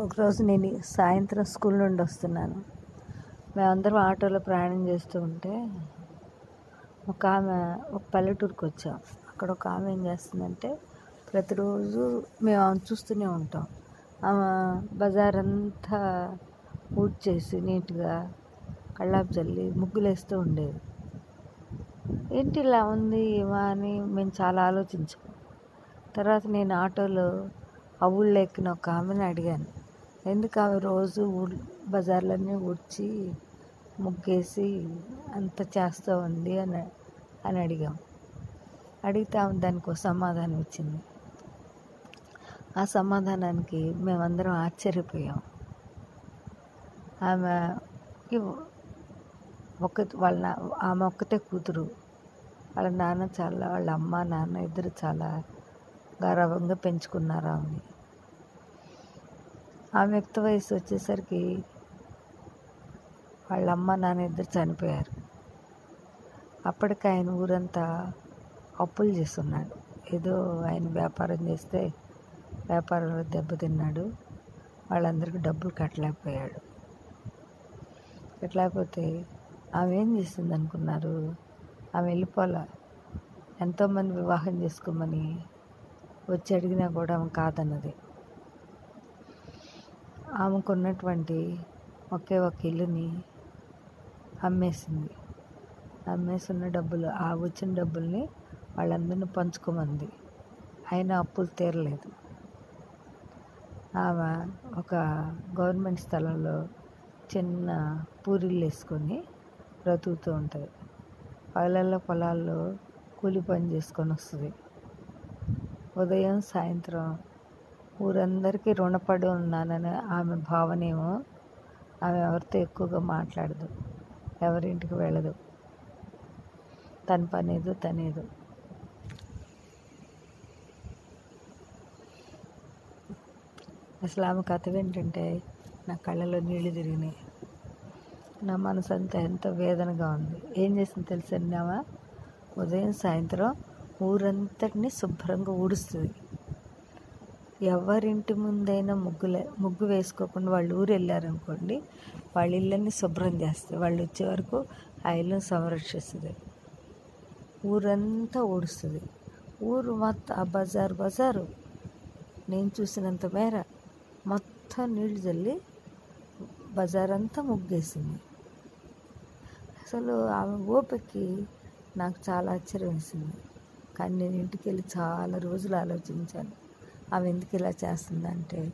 ఒకరోజు నేను సాయంత్రం స్కూల్ నుండి వస్తున్నాను. మేమందరం ఆటోలో ప్రయాణం చేస్తూ ఉంటే ఒక ఆమె ఒక పల్లెటూరుకి వచ్చాం. అక్కడ ఒక ఆమె ఏం చేస్తుందంటే ప్రతిరోజు మేము ఆమె చూస్తూనే ఉంటాం. ఆమె బజార్ అంతా ఊడ్చేసి నీట్గా కళ్ళాపు చల్లి ముగ్గులు వేస్తూ ఉండేది. ఏంటి ఇలా ఉంది ఏమా అని మేము చాలా ఆలోచించాం. తర్వాత నేను ఆటోలో ఆ ఊళ్ళో ఎక్కిన ఒక ఆమెను అడిగాను. ఎందుకు అవి రోజు బజార్లన్నీ ఊడ్చి ముగ్గేసి అంత చేస్తూ ఉంది అని అని అడిగాం. అడిగితే ఆమె దానికి సమాధానం ఇచ్చింది. ఆ సమాధానానికి మేమందరం ఆశ్చర్యపోయాం. ఆమె ఒక వాళ్ళ నా ఆమె ఒక్కతే కూతురు. వాళ్ళ నాన్న చాలా వాళ్ళ అమ్మ నాన్న ఇద్దరు చాలా గౌరవంగా పెంచుకున్నారు ఆమెని. ఆమె వ్యక్తి వయసు వచ్చేసరికి వాళ్ళ అమ్మ నాన్న ఇద్దరు చనిపోయారు. అప్పటికి ఆయన ఊరంతా అప్పులు చేస్తున్నాడు. ఏదో ఆయన వ్యాపారం చేస్తే వ్యాపారంలో దెబ్బతిన్నాడు. వాళ్ళందరికీ డబ్బులు కట్టలేకపోయాడు. కట్టలేకపోతే ఆమె ఏం చేసింది అనుకున్నారు? ఆమె వెళ్ళిపోలే ఎంతోమంది వివాహం చేసుకోమని వచ్చి అడిగినా కూడా ఆమె కాదన్నది. ఆమెకున్నటువంటి ఒకే ఒక ఇల్లుని అమ్మేసింది. అమ్మేసిన డబ్బులు ఆ వచ్చిన డబ్బుల్ని వాళ్ళందరిని పంచుకోమంది. అయినా అప్పులు తీరలేదు. ఆమె ఒక గవర్నమెంట్ స్థలంలో చిన్న పూరీలు వేసుకొని బ్రతుకుతూ ఉంటుంది. పగలల్లో పొలాల్లో కూలి పని చేసుకొని వస్తుంది. ఉదయం సాయంత్రం ఊరందరికీ రుణపడి ఉన్నానని ఆమె భావనేమో ఆమె ఎవరితో ఎక్కువగా మాట్లాడదు. ఎవరింటికి వెళ్ళదు. తన పనేదో తనేదో. అసలు ఆమె కథ ఏంటంటే నా కళ్ళలో నీళ్ళు తిరిగినాయి. నా మనసు అంతా ఎంత వేదనగా ఉంది. ఏం చేసింది తెలుసు ఆమె ఉదయం సాయంత్రం ఊరంతటిని శుభ్రంగా ఊడుస్తుంది. ఎవరింటి ముందైనా ముగ్గులే ముగ్గు వేసుకోకుండా వాళ్ళు ఊరు వెళ్ళారనుకోండి వాళ్ళ ఇళ్ళని శుభ్రం చేస్తుంది వాళ్ళు వచ్చే వరకు ఆ ఇల్లుని సంరక్షిస్తుంది. ఊరంతా ఊడుస్తుంది. ఊరు మొత్తం ఆ బజారు బజారు. నేను చూసినంత మేర మొత్తం నీళ్ళు చల్లి బజార్ అంతా ముగ్గేసింది. అసలు ఆమె ఓపికి నాకు చాలా ఆశ్చర్యం వేసింది కానీ నేను ఇంటికి వెళ్ళి చాలా రోజులు ఆలోచించాను. ఆమె ఎందుకు ఇలా చేస్తుందంటే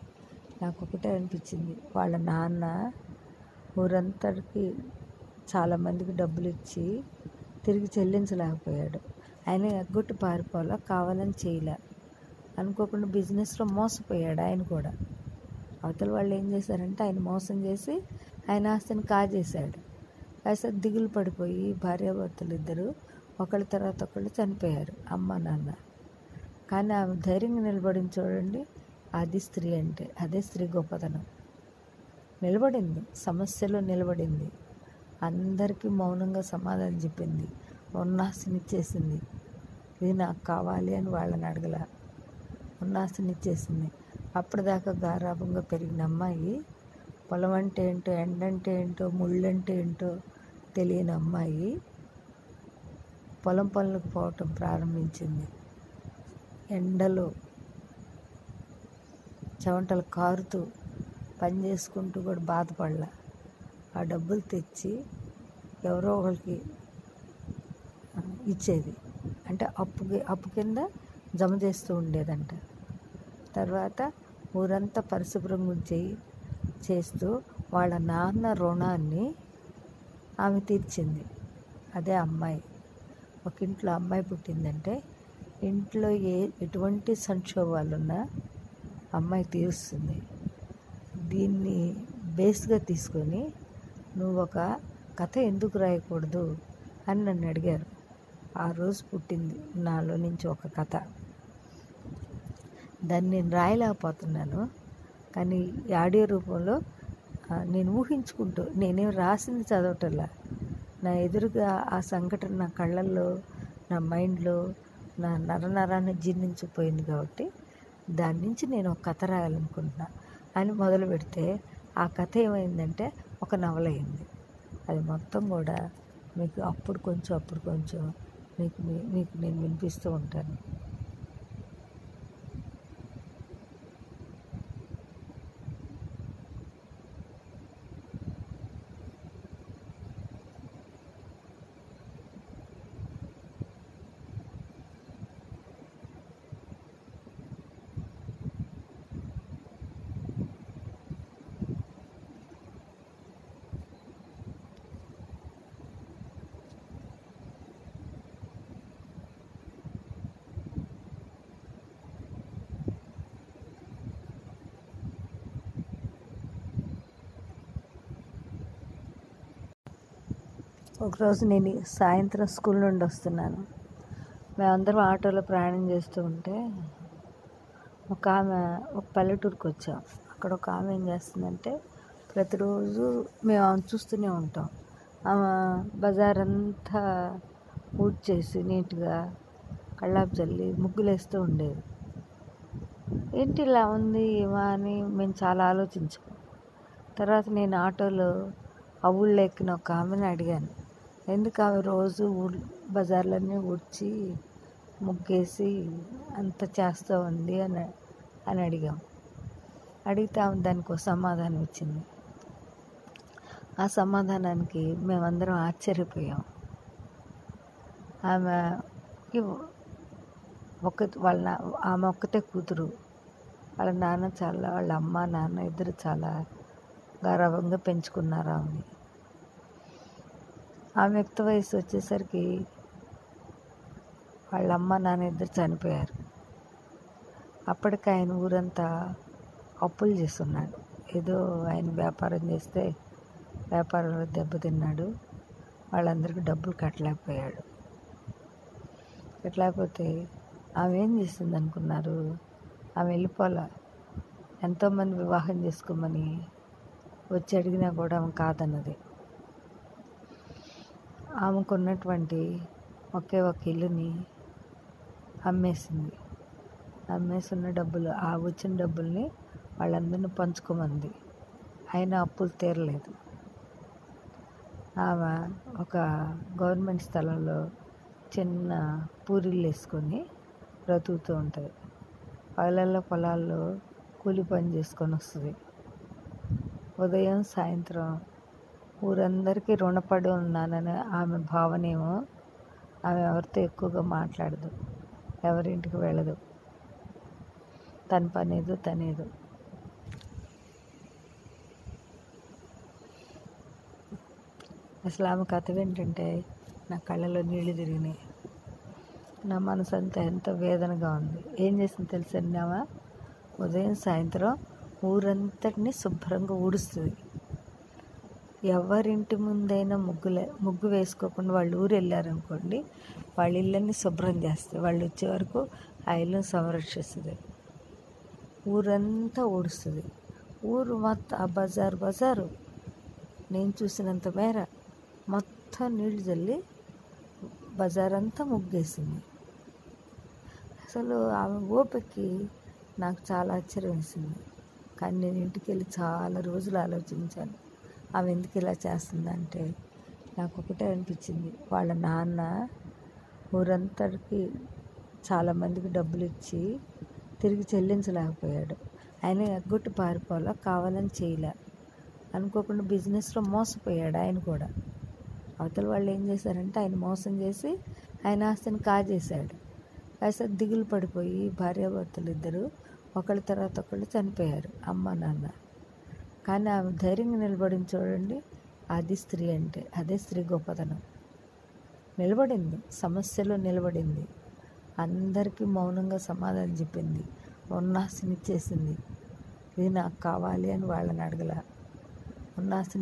నాకు ఒకటే అనిపించింది. వాళ్ళ నాన్న ఊరంతటికి చాలామందికి డబ్బులు ఇచ్చి తిరిగి చెల్లించలేకపోయాడు. ఆయన ఎగ్గొట్టు పారిపోవాలా కావాలని చేయలే అనుకోకుండా బిజినెస్లో మోసపోయాడు ఆయన కూడా. అవతల వాళ్ళు ఏం చేశారంటే ఆయన మోసం చేసి ఆయన ఆస్తిని కాజేశాడు. కాసేపు దిగులు పడిపోయి భార్యాభర్తలు ఇద్దరు ఒకళ్ళ తర్వాత ఒకళ్ళు చనిపోయారు. అమ్మ నాన్న కానీ ఆమె ధైర్యంగా నిలబడింది చూడండి. అది స్త్రీ అంటే అదే స్త్రీ గొప్పతనం. నిలబడింది సమస్యలో నిలబడింది. అందరికీ మౌనంగా సమాధానం చెప్పింది. ఇచ్చేసింది ఇది నాకు కావాలి అని వాళ్ళని అడగల. ఇచ్చేసింది అప్పటిదాకా గారాభంగా పెరిగిన అమ్మాయి పొలం అంటే ఏంటో ఎండంటే ఏంటో ముళ్ళంటే ఏంటో తెలియని అమ్మాయి పొలం పనులకు పోవటం ప్రారంభించింది. ఎండలో చెమటలు కారుతూ పని చేసుకుంటూ కూడా బాధపడలా. ఆ డబ్బులు తెచ్చి ఎవరో ఒకరికి ఇచ్చేది. అంటే అప్పుకి అప్పు కింద జమ చేస్తూ ఉండేదంట. తర్వాత ఊరంతా పరిశుభ్రం చేయి చేస్తూ వాళ్ళ నాన్న రుణాన్ని ఆమె తీర్చింది. అదే అమ్మాయి. ఒక ఇంట్లో అమ్మాయి పుట్టిందంటే ఇంట్లో ఏ ఎటువంటి సంక్షోభాలున్నా అమ్మాయి తీరుస్తుంది. దీన్ని బేస్గా తీసుకొని నువ్వు ఒక కథ ఎందుకు రాయకూడదు అని నన్ను అడిగారు. ఆ రోజు పుట్టింది నాలో నుంచి ఒక కథ. దాన్ని నేను రాయలేకపోతున్నాను కానీ ఆడియో రూపంలో నేను ఊహించుకుంటూ నేనేం రాసింది చదవటంలా. నా ఎదురుగా ఆ సంఘటన నా కళ్ళల్లో నా మైండ్లో నా నరనరాన్ని జీర్ణించిపోయింది కాబట్టి దాని నుంచి నేను ఒక కథ రాయాలనుకుంటున్నా. అని మొదలు పెడితే ఆ కథ ఏమైందంటే ఒక నవల అయింది. అది మొత్తం కూడా మీకు అప్పుడు కొంచెం అప్పుడు కొంచెం మీకు మీకు నేను వినిపిస్తూ ఉంటాను. ఒకరోజు నేను సాయంత్రం స్కూల్ నుండి వస్తున్నాను. మేమందరం ఆటోలో ప్రయాణం చేస్తూ ఉంటే ఒక ఆమె ఒక పల్లెటూరుకి వచ్చాం. అక్కడ ఒక ఆమె ఏం చేస్తుందంటే ప్రతిరోజు మేము ఆమె చూస్తూనే ఉంటాం. ఆమె బజార్ అంతా ఊడ్చేసి నీట్గా కళ్ళాపు చల్లి ముగ్గులేస్తూ ఉండేది. ఏంటి ఇలా ఉంది ఏమా అని మేము చాలా ఆలోచించాం తర్వాత నేను ఆటోలో ఆ ఊళ్ళో ఎక్కిన ఒక ఆమెను అడిగాను. ఎందుకు ఆమె రోజు బజార్లన్నీ ఊడ్చి ముగ్గేసి అంత చేస్తూ ఉంది అని అని అడిగాం. అడిగితే ఆమె దానికి ఒక సమాధానం ఇచ్చింది. ఆ సమాధానానికి మేమందరం ఆశ్చర్యపోయాం. ఆమెకి ఒక వాళ్ళ ఆమె ఒక్కతే కూతురు. వాళ్ళ నాన్న చాలా వాళ్ళ అమ్మ నాన్న ఇద్దరు చాలా గౌరవంగా పెంచుకున్నారు ఆమెని. ఆమె వ్యక్తి వయసు వచ్చేసరికి వాళ్ళ అమ్మ నాన్న ఇద్దరు చనిపోయారు. అప్పటికి ఆయన ఊరంతా అప్పులు చేస్తున్నాడు. ఏదో ఆయన వ్యాపారం చేస్తే వ్యాపారంలో దెబ్బతిన్నాడు. వాళ్ళందరికీ డబ్బులు కట్టలేకపోయాడు. కట్టలేకపోతే ఆమె ఏం చేసింది అనుకున్నారు ఆమె వెళ్ళిపోలా ఎంతోమంది వివాహం చేసుకోమని వచ్చి అడిగినా కూడా ఆమె కాదన్నది. ఆమెకున్నటువంటి ఒకే ఒక ఇల్లుని అమ్మేసింది. అమ్మేసున్న డబ్బులు ఆ వచ్చిన డబ్బుల్ని వాళ్ళందరినీ పంచుకోమంది. అయినా అప్పులు తీరలేదు. ఆమె ఒక గవర్నమెంట్ స్థలంలో చిన్న పూరిళ్ళు వేసుకొని బ్రతుకుతూ ఉంటుంది. పగలల్లో పొలాల్లో కూలి పని చేసుకొని వస్తుంది ఉదయం సాయంత్రం ఊరందరికీ రుణపడి ఉన్నానని ఆమె భావనేమో ఆమె ఎవరితో ఎక్కువగా మాట్లాడదు. ఎవరింటికి వెళ్ళదు. తన పనేదో తనేదో. అసలు ఆమె కథ ఏంటంటే నా కళ్ళలో నీళ్ళు తిరిగినాయి. నా మనసు అంతా ఎంతో వేదనగా ఉంది. ఏం చేసింది తెలుసన్నావా ఉదయం సాయంత్రం ఊరంతటిని శుభ్రంగా ఊడుస్తుంది. ఎవరింటి ముందైనా ముగ్గులే ముగ్గు వేసుకోకుండా వాళ్ళు ఊరు వెళ్ళారనుకోండి వాళ్ళ ఇళ్ళని శుభ్రం చేస్తుంది వాళ్ళు వచ్చే వరకు ఆ ఇల్లును సంరక్షిస్తుంది. ఊరంతా ఊడుస్తుంది. ఊరు మొత్తం ఆ బజారు బజారు నేను చూసినంత మేర మొత్తం నీళ్ళు చల్లి బజార్ అంతా ముగ్గేసింది. అసలు ఆమె ఓపికకి నాకు చాలా ఆశ్చర్యం వేసింది. కానీ నేను ఇంటికి వెళ్ళి చాలా రోజులు ఆలోచించాను. ఆమె ఎందుకు ఇలా చేస్తుందంటే నాకు ఒకటే అనిపించింది. వాళ్ళ నాన్న ఊరంతటికి చాలామందికి డబ్బులు ఇచ్చి తిరిగి చెల్లించలేకపోయాడు. ఆయన ఎగ్గొట్టి పారిపోలా కావాలని చేయలే. అనుకోకుండా బిజినెస్లో మోసపోయాడు ఆయన కూడా. అవతల వాళ్ళు ఏం చేశారంటే ఆయన మోసం చేసి ఆయన ఆస్తిని కాజేశాడు. కాస్త దిగులు పడిపోయి భార్యాభర్తలు ఇద్దరు ఒకళ్ళ తర్వాత ఒకళ్ళు చనిపోయారు. అమ్మ నాన్న. కానీ ఆమె ధైర్యంగా నిలబడిన చూడండి. అది స్త్రీ అంటే అదే స్త్రీ గొప్పతనం. నిలబడింది సమస్యలో నిలబడింది. అందరికీ మౌనంగా సమాధానం చెప్పింది. ఇచ్చేసింది ఇది నాకు కావాలి అని వాళ్ళని అడగల.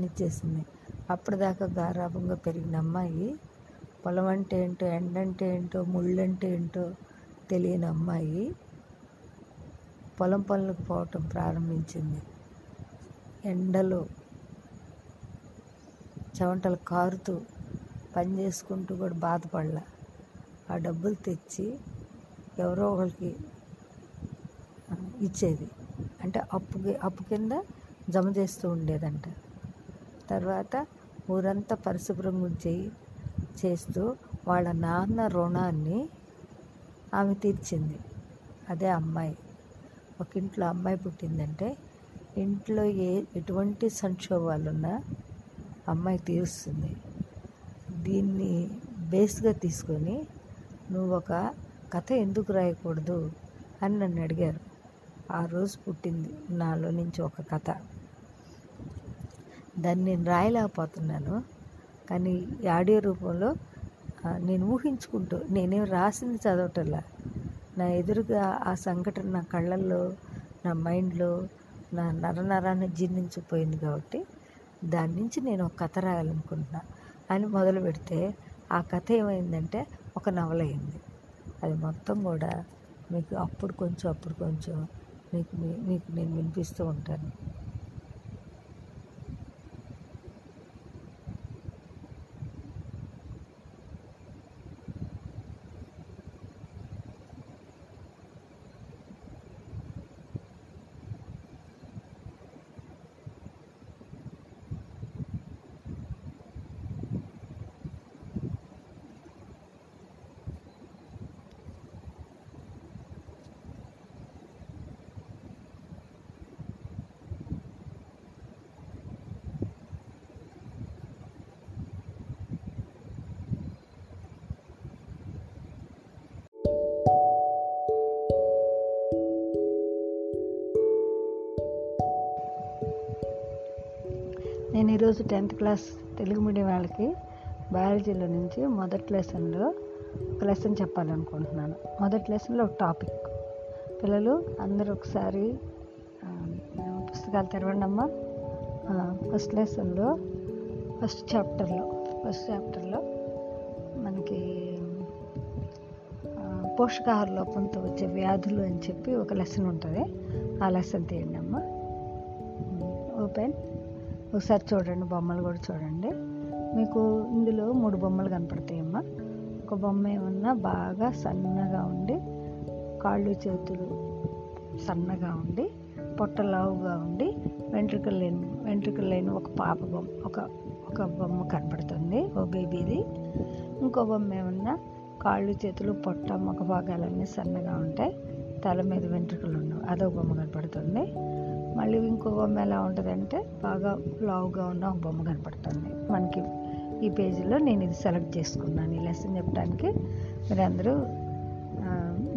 ఇచ్చేసింది అప్పటిదాకా గారాభంగా పెరిగిన అమ్మాయి పొలం అంటే ఏంటో ఎండంటే ఏంటో ముళ్ళంటే ఏంటో తెలియని అమ్మాయి పొలం పనులకు పోవటం ప్రారంభించింది. ఎండలో చెమటలు కారుతూ పని చేసుకుంటూ కూడా బాధపడలా. ఆ డబ్బులు తెచ్చి ఎవరో ఒకరికి ఇచ్చేది. అంటే అప్పు అప్పు కింద జమ చేస్తూ ఉండేదంట. తర్వాత ఊరంతా పరిశుభ్రం చేయి చేస్తూ వాళ్ళ నాన్న రుణాన్ని ఆమె తీర్చింది. అదే అమ్మాయి. ఒక ఇంట్లో అమ్మాయి పుట్టిందంటే ఇంట్లో ఏ ఎటువంటి సంక్షోభాలున్నా అమ్మాయి తీరుస్తుంది. దీన్ని బేస్గా తీసుకొని నువ్వు ఒక కథ ఎందుకు రాయకూడదు అని నన్ను అడిగారు. ఆ రోజు పుట్టింది నాలో నుంచి ఒక కథ. దాన్ని నేను రాయలేకపోతున్నాను కానీ ఆడియో రూపంలో నేను ఊహించుకుంటూ నేనేం రాసింది చదవటంలా. నా ఎదురుగా ఆ సంఘటన నా కళ్ళల్లో నా మైండ్లో నా నర నరాన్ని జీర్ణించిపోయింది కాబట్టి దాని నుంచి నేను ఒక కథ రాయాలనుకుంటున్నా. అని మొదలు పెడితే ఆ కథ ఏమైందంటే ఒక నవల అయింది. అది మొత్తం కూడా మీకు అప్పుడు కొంచెం అప్పుడు కొంచెం మీకు మీ- మీకు నేను వినిపిస్తూ ఉంటాను. నేను ఈరోజు టెన్త్ క్లాస్ తెలుగు మీడియం వాళ్ళకి బయాలజీలో నుంచి మొదటి లెసన్లో ఒక లెసన్ చెప్పాలనుకుంటున్నాను. మొదటి లెసన్లో ఒక టాపిక్. పిల్లలు అందరూ ఒకసారి పుస్తకాలు తెరవండి అమ్మా ఫస్ట్ లెసన్లో ఫస్ట్ చాప్టర్లో ఫస్ట్ చాప్టర్లో మనకి పోషకాహార లోపంతో వచ్చే వ్యాధులు అని చెప్పి ఒక లెసన్ ఉంటుంది. ఆ లెసన్ తీయండి అమ్మ ఓపెన్. ఒకసారి చూడండి బొమ్మలు కూడా చూడండి. మీకు ఇందులో మూడు బొమ్మలు కనపడతాయమ్మా. ఒక బొమ్మ ఏమన్నా బాగా సన్నగా ఉండి కాళ్ళు చేతులు సన్నగా ఉండి పొట్ట లావుగా ఉండి వెంట్రుకలు లేని వెంట్రుకలు లేని ఒక పాప బొమ్మ ఒక ఒక బొమ్మ కనపడుతుంది ఓ బేబీది. ఇంకో బొమ్మ ఏమన్నా కాళ్ళు చేతులు పొట్ట ముఖ భాగాలన్నీ సన్నగా ఉంటాయి తల మీద వెంట్రుకలు ఉండవు అదొక బొమ్మ కనపడుతుంది. మళ్ళీ ఇంకో బొమ్మ ఎలా ఉంటుందంటే బాగా లావుగా ఉన్న ఒక బొమ్మ కనపడుతుంది. మనకి ఈ పేజీలో నేను ఇది సెలెక్ట్ చేసుకున్నాను. ఈ లెసన్ చెప్పడానికి మీరు అందరూ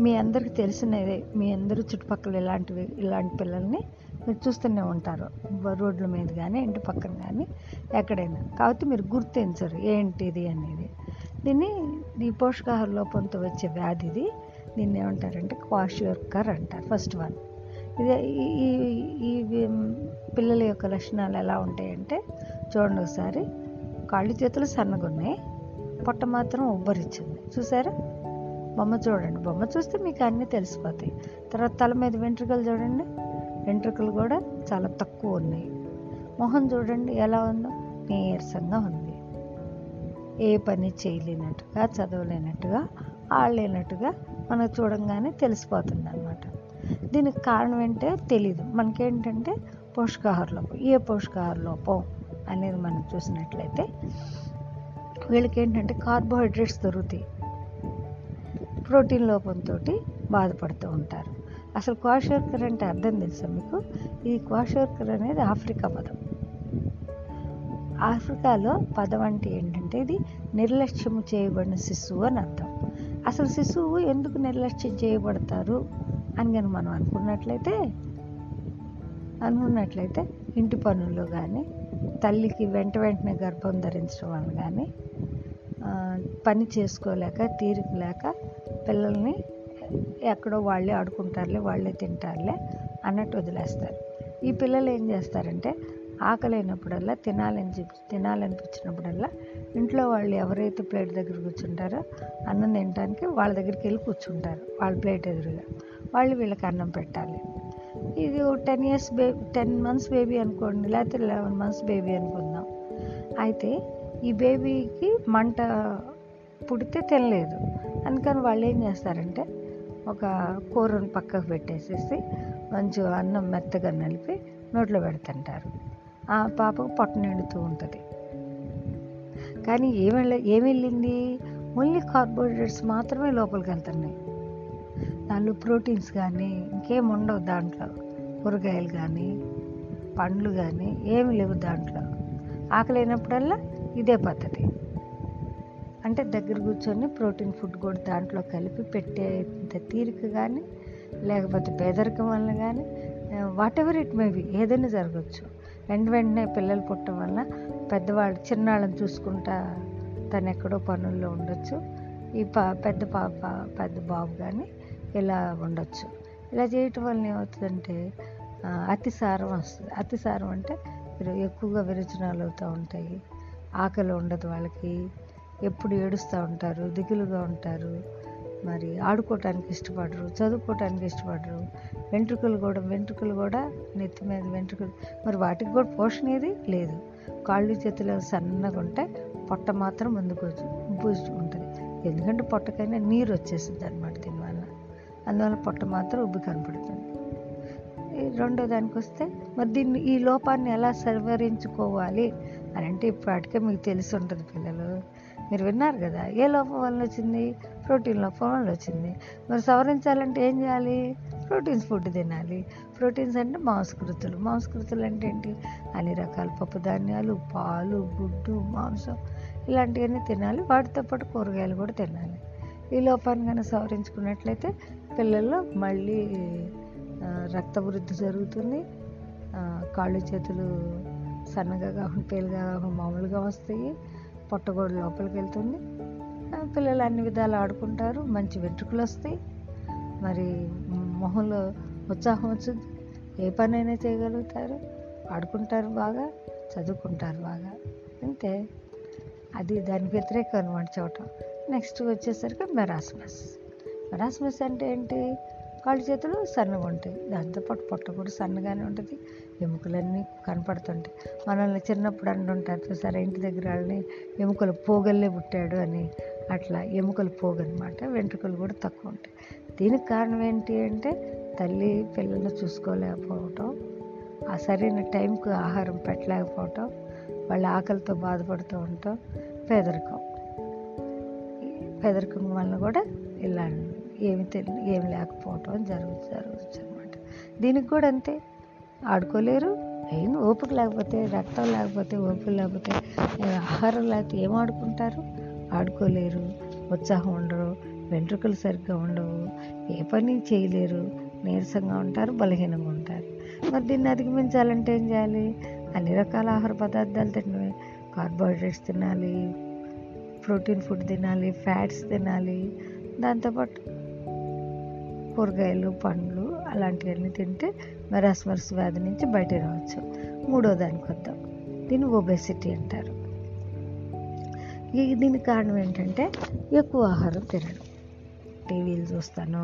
మీ అందరికి తెలిసినదే మీ అందరూ చుట్టుపక్కల ఇలాంటివి ఇలాంటి పిల్లల్ని మీరు చూస్తూనే ఉంటారు. రోడ్ల మీద కానీ ఇంటి పక్కన కానీ ఎక్కడైనా. కాబట్టి మీరు గుర్తించరు ఏంటిది అనేది. దీన్ని ఈ పోషకాహార లోపంతో వచ్చే వ్యాధిది దీన్ని ఏమంటారంటే క్వాషియోర్కర్ అంటారు ఫస్ట్ వన్. ఇది ఈ- ఈ పిల్లల యొక్క లక్షణాలు ఎలా ఉంటాయంటే చూడండి ఒకసారి. కాళ్ళు చేతులు సన్నగా ఉన్నాయి పొట్ట మాత్రం ఉబ్బరిచ్చింది. చూసారా? బొమ్మ చూడండి. బొమ్మ చూస్తే మీకు అన్నీ తెలిసిపోతాయి. తర్వాత తల మీద వెంట్రుకలు చూడండి. వెంట్రుకలు కూడా చాలా తక్కువ ఉన్నాయి. మొహం చూడండి ఎలా ఉందో. నీరసంగా ఉంది. ఏ పని చేయలేనట్టుగా చదవలేనట్టుగా ఆడలేనట్టుగా మనకు చూడంగానే తెలిసిపోతుంది అన్నమాట దీనికి కారణం ఏంటో తెలియదు మనకేంటంటే పోషకాహార లోపం ఏ పోషకాహార లోపం అనేది మనం చూసినట్లయితే వీళ్ళకి ఏంటంటే కార్బోహైడ్రేట్స్ దొరుకుతాయి. ప్రోటీన్ లోపంతో బాధపడుతూ ఉంటారు. అసలు క్వాషోర్కర్ అంటే అర్థం తెలుసా మీకు? ఈ క్వాషోర్కర్ అనేది ఆఫ్రికా పదం. ఆఫ్రికాలో పదం అంటే ఏంటంటే ఇది నిర్లక్ష్యం చేయబడిన శిశువు అని అర్థం. అసలు శిశువు ఎందుకు నిర్లక్ష్యం చేయబడతారు? అని కనుక మనం అనుకున్నట్లయితే అనుకున్నట్లయితే ఇంటి పనుల్లో కానీ తల్లికి వెంట వెంటనే గర్భం ధరించడం వల్ల కానీ పని చేసుకోలేక తీరిక లేక పిల్లల్ని ఎక్కడో వాళ్ళే ఆడుకుంటారులే వాళ్ళే తింటారులే అన్నట్టు వదిలేస్తారు. ఈ పిల్లలు ఏం చేస్తారంటే ఆకలి అయినప్పుడల్లా తినాలని చెప్పి తినాలనిపించినప్పుడల్లా ఇంట్లో వాళ్ళు ఎవరైతే ప్లేట్ దగ్గర కూర్చుంటారో అన్నం తినడానికి వాళ్ళ దగ్గరికి వెళ్ళి కూర్చుంటారు వాళ్ళ ప్లేట్ ఎదురుగా. వాళ్ళు వీళ్ళకి అన్నం పెట్టాలి. ఇది ten years baby ten months baby అనుకోండి లేకపోతే లెవెన్ మంత్స్ బేబీ అనుకుందాం. అయితే ఈ బేబీకి మంట పుడితే తినలేదు. అందుకని వాళ్ళు ఏం చేస్తారంటే ఒక కూరను పక్కకు పెట్టేసేసి మంచిగా అన్నం మెత్తగా నలిపి నోట్లో పెడుతుంటారు. ఆ పాపకు పొట్ట నిండుతూ ఉంటుంది. కానీ ఏమి ఏమి వెళ్ళింది? ఓన్లీ కార్బోహైడ్రేట్స్ మాత్రమే లోపలికి వెళ్తున్నాయి. దానిలో ప్రోటీన్స్ కానీ ఇంకేం ఉండవు దాంట్లో. కూరగాయలు కానీ పండ్లు కానీ ఏమి లేవు దాంట్లో. ఆకలి అయినప్పుడల్లా ఇదే పద్ధతి. అంటే దగ్గర కూర్చొని ప్రోటీన్ ఫుడ్ కూడా దాంట్లో కలిపి పెట్టేంత తీరిక కానీ లేకపోతే పేదరికం వల్ల కానీ whatever it may be ఏదైనా జరగచ్చు. వెంట వెంటనే పిల్లలు పుట్టడం వల్ల పెద్దవాళ్ళు చిన్నాళ్ళని చూసుకుంటా తను ఎక్కడో పనుల్లో ఉండొచ్చు. ఈ పా పెద్ద పాప పెద్ద బాబు కానీ ఇలా ఉండొచ్చు. ఇలా చేయటం వల్ల ఏమవుతుందంటే అతిసారం వస్తుంది. అతిసారం అంటే ఎక్కువగా విరచనాలు అవుతూ ఉంటాయి. ఆకలి ఉండదు వాళ్ళకి. ఎప్పుడు ఏడుస్తూ ఉంటారు దిగులుగా ఉంటారు. మరి ఆడుకోవటానికి ఇష్టపడరు చదువుకోవటానికి ఇష్టపడరు. వెంట్రుకలు కూడా వెంట్రుకలు కూడా నెత్తి మీద వెంట్రుకలు. మరి వాటికి కూడా పోషణ ఏది? లేదు. కాళ్ళు చేతులు సన్నగా ఉంటే పొట్ట మాత్రం ముందుకు ఉంటుంది. ఎందుకంటే పొట్టకైనా నీరు వచ్చేస్తుంది అనమాట దీనివల్ల అందువల్ల పొట్ట మాత్రం ఉబ్బి కనపడుతుంది. ఈ రెండో దానికి వస్తే మరి దీన్ని ఈ లోపాన్ని ఎలా సవరించుకోవాలి అని అంటే ఇప్పటికే మీకు తెలిసి ఉంటుంది పిల్లలు. మీరు విన్నారు కదా ఏ లోపం వల్ల వచ్చింది? ప్రోటీన్ లోపం వల్ల వచ్చింది. మరి సవరించాలంటే ఏం చేయాలి? ప్రోటీన్స్ ఫుడ్ తినాలి. ప్రోటీన్స్ అంటే మాంసకృతులు. మాంసకృతులు అంటే ఏంటి? అన్ని రకాల పప్పు ధాన్యాలు పాలు గుడ్డు మాంసం ఇలాంటివన్నీ తినాలి. వాటితో పాటు కూరగాయలు కూడా తినాలి. ఈ లోపాన్ని కనుక సవరించుకున్నట్లయితే పిల్లల్లో మళ్ళీ రక్తవృద్ధి రక్త జరుగుతుంది కాళ్ళు చేతులు సన్నగా కాకుండా పేలుగా కాకుండా మామూలుగా వస్తాయి. పొట్టగోడు లోపలికి వెళ్తుంది. పిల్లలు అన్ని విధాలు ఆడుకుంటారు. మంచి వెంట్రుకలు వస్తాయి. మరి మొహంలో ఉత్సాహం వచ్చింది ఏ పనైనా చేయగలుగుతారు. ఆడుకుంటారు బాగా చదువుకుంటారు బాగా. అంతే. అది దానికి వ్యతిరేకం అనమాట చూడటం నెక్స్ట్ వచ్చేసరికి మెరాస్మస్. అనాస్మస్ అంటే ఏంటి? కాళ్ళు చేతులు సన్నగా ఉంటాయి. దాంతోపాటు పొట్ట కూడా సన్నగానే ఉంటుంది. ఎముకలన్నీ కనపడుతుంటాయి. మనల్ని చిన్నప్పుడు అంటుంటారు చూసారా? ఇంటి దగ్గర వాళ్ళని ఎముకలు పోగల్లే పుట్టాడు అని. అట్లా ఎముకలు పోగనమాట వెంట్రుకలు కూడా తక్కువ ఉంటాయి. దీనికి కారణం ఏంటి అంటే తల్లి పిల్లల్ని చూసుకోలేకపోవటం ఆ సరైన టైంకు ఆహారం పెట్టలేకపోవటం వాళ్ళ ఆకలితో బాధపడుతూ ఉంటాం పేదరికం. ఈ పేదరికం వల్ల కూడా ఇలా ఏమి తెలి ఏమి లేకపోవటం జరుగు జరగచ్చు అనమాట దీనికి కూడా అంతే. ఆడుకోలేరు. ఏం ఓపిక లేకపోతే రక్తం లేకపోతే ఓపిక లేకపోతే ఆహారం లేకపోతే ఏం ఆడుకుంటారు? ఆడుకోలేరు. ఉత్సాహం ఉండరు. వెంట్రుకలు సరిగ్గా ఉండవు. ఏ పని చేయలేరు. నీరసంగా ఉంటారు. బలహీనంగా ఉంటారు. మరి దీన్ని అధిగమించాలంటే ఏం చేయాలి? అన్ని రకాల ఆహార పదార్థాలు తినవి కార్బోహైడ్రేట్స్ తినాలి. ప్రోటీన్ ఫుడ్ తినాలి. ఫ్యాట్స్ తినాలి. దాంతోపాటు కూరగాయలు పండ్లు అలాంటివన్నీ తింటే మెరాస్మర్స్ వ్యాధి నుంచి బయట రావచ్చు. మూడో దానికి వద్దాం. దీన్ని ఒబెసిటీ అంటారు. ఈ దీనికి కారణం ఏంటంటే ఎక్కువ ఆహారం తినడం. టీవీలు చూస్తాను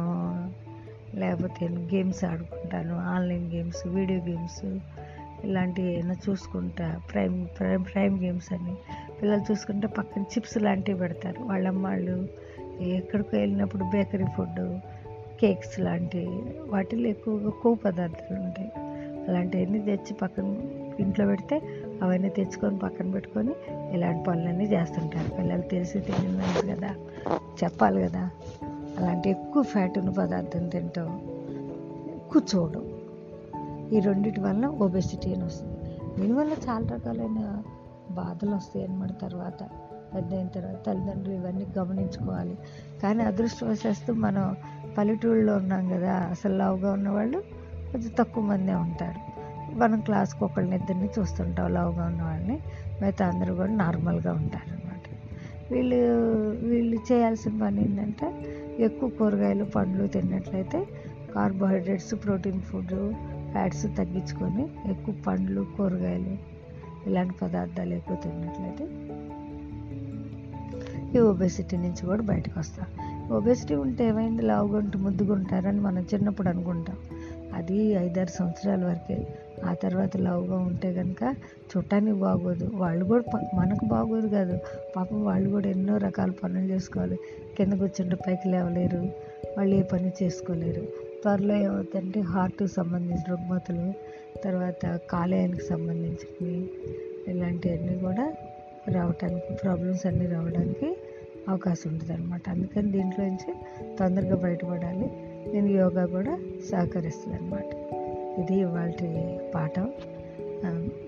లేకపోతే గేమ్స్ ఆడుకుంటాను ఆన్లైన్ గేమ్స్ వీడియో గేమ్స్ ఇలాంటివి ఏమైనా చూసుకుంటా ప్రైమ్ ప్రైమ్ ప్రైమ్ గేమ్స్ అని పిల్లలు చూసుకుంటే పక్కన చిప్స్ లాంటివి పెడతారు. వాళ్ళ అమ్మాళ్ళు ఎక్కడికి వెళ్ళినప్పుడు బేకరీ ఫుడ్ కేక్స్ లాంటివి వాటిలో ఎక్కువగా కొవ్వు పదార్థాలు ఉంటాయి. అలాంటివన్నీ తెచ్చి పక్కన ఇంట్లో పెడితే అవన్నీ తెచ్చుకొని పక్కన పెట్టుకొని ఇలాంటి పనులన్నీ చేస్తుంటారు. పిల్లలు తెలిసి తెలియదు కదా చెప్పాలి కదా. అలాంటి ఎక్కువ ఫ్యాట్ ఉన్న పదార్థం తింటాం కూర్చోవడం ఈ రెండింటి వల్ల ఒబెసిటీ అని వస్తుంది. దీనివల్ల చాలా రకాలైన బాధలు వస్తాయి అన్నమాట తర్వాత. పెద్ద అయిన తర్వాత తల్లిదండ్రులు ఇవన్నీ గమనించుకోవాలి. కానీ అదృష్టవశాస్తు మనం పల్లెటూళ్ళలో ఉన్నాం కదా అసలు లావుగా ఉన్నవాళ్ళు కొంచెం తక్కువ మందే ఉంటారు. మనం క్లాస్కి ఒకళ్ళని ఇద్దరిని చూస్తుంటాం లావుగా ఉన్న వాళ్ళని మిగతా అందరూ కూడా నార్మల్గా ఉంటారు అనమాట వీళ్ళు వీళ్ళు చేయాల్సిన పని ఏంటంటే ఎక్కువ కూరగాయలు పండ్లు తిన్నట్లయితే కార్బోహైడ్రేట్స్ ప్రోటీన్ ఫుడ్ ఫ్యాట్స్ తగ్గించుకొని ఎక్కువ పండ్లు కూరగాయలు ఇలాంటి పదార్థాలు ఎక్కువ తిన్నట్లయితే ఈ ఒబెసిటీ నుంచి కూడా బయటకు వస్తాం. ఒబెసిటీ ఉంటే ఏమైంది? లావుగా ఉంటే మనం చిన్నప్పుడు అనుకుంటాం. అది ఐదారు సంవత్సరాల వరకే. ఆ తర్వాత లావుగా ఉంటే కనుక చుట్టానికి బాగోదు. వాళ్ళు కూడా మనకు బాగోదు కాదు. పాపం వాళ్ళు కూడా ఎన్నో రకాల పనులు చేసుకోవాలి. కింద కూర్చుంటే పైకి లేవలేరు. వాళ్ళు ఏ పని చేసుకోలేరు. త్వరలో ఏమవుతుందంటే హార్ట్కి సంబంధించిన రుగ్మతులు తర్వాత కాలేయానికి సంబంధించినవి ఇలాంటివన్నీ కూడా రావటానికి ప్రాబ్లమ్స్ అన్నీ రావడానికి అవకాశం ఉంటుంది అనమాట అందుకని దీంట్లో నుంచి తొందరగా బయటపడాలి. నేను యోగా కూడా సహకరిస్తుంది అనమాట ఇది ఇవాళ పాఠం.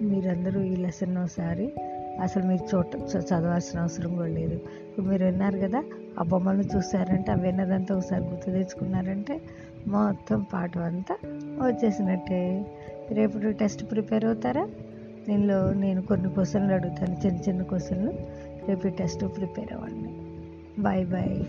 మీరందరూ ఈ లెసన్ ఒకసారి అసలు మీరు చూడ చ- చదవాల్సిన అవసరం కూడా లేదు. ఇప్పుడు మీరు విన్నారు కదా ఆ బొమ్మలు చూసారంటే ఆ విన్నదంతా ఒకసారి గుర్తు తెచ్చుకున్నారంటే మొత్తం పాఠం అంతా వచ్చేసినట్టే. రేపు టెస్ట్ ప్రిపేర్ అవుతారా? దీనిలో నేను కొన్ని క్వశ్చన్లు అడుగుతాను చిన్న చిన్న క్వశ్చన్లు. రేపు టెస్ట్ ప్రిపేర్ అవ్వండి. Bye bye.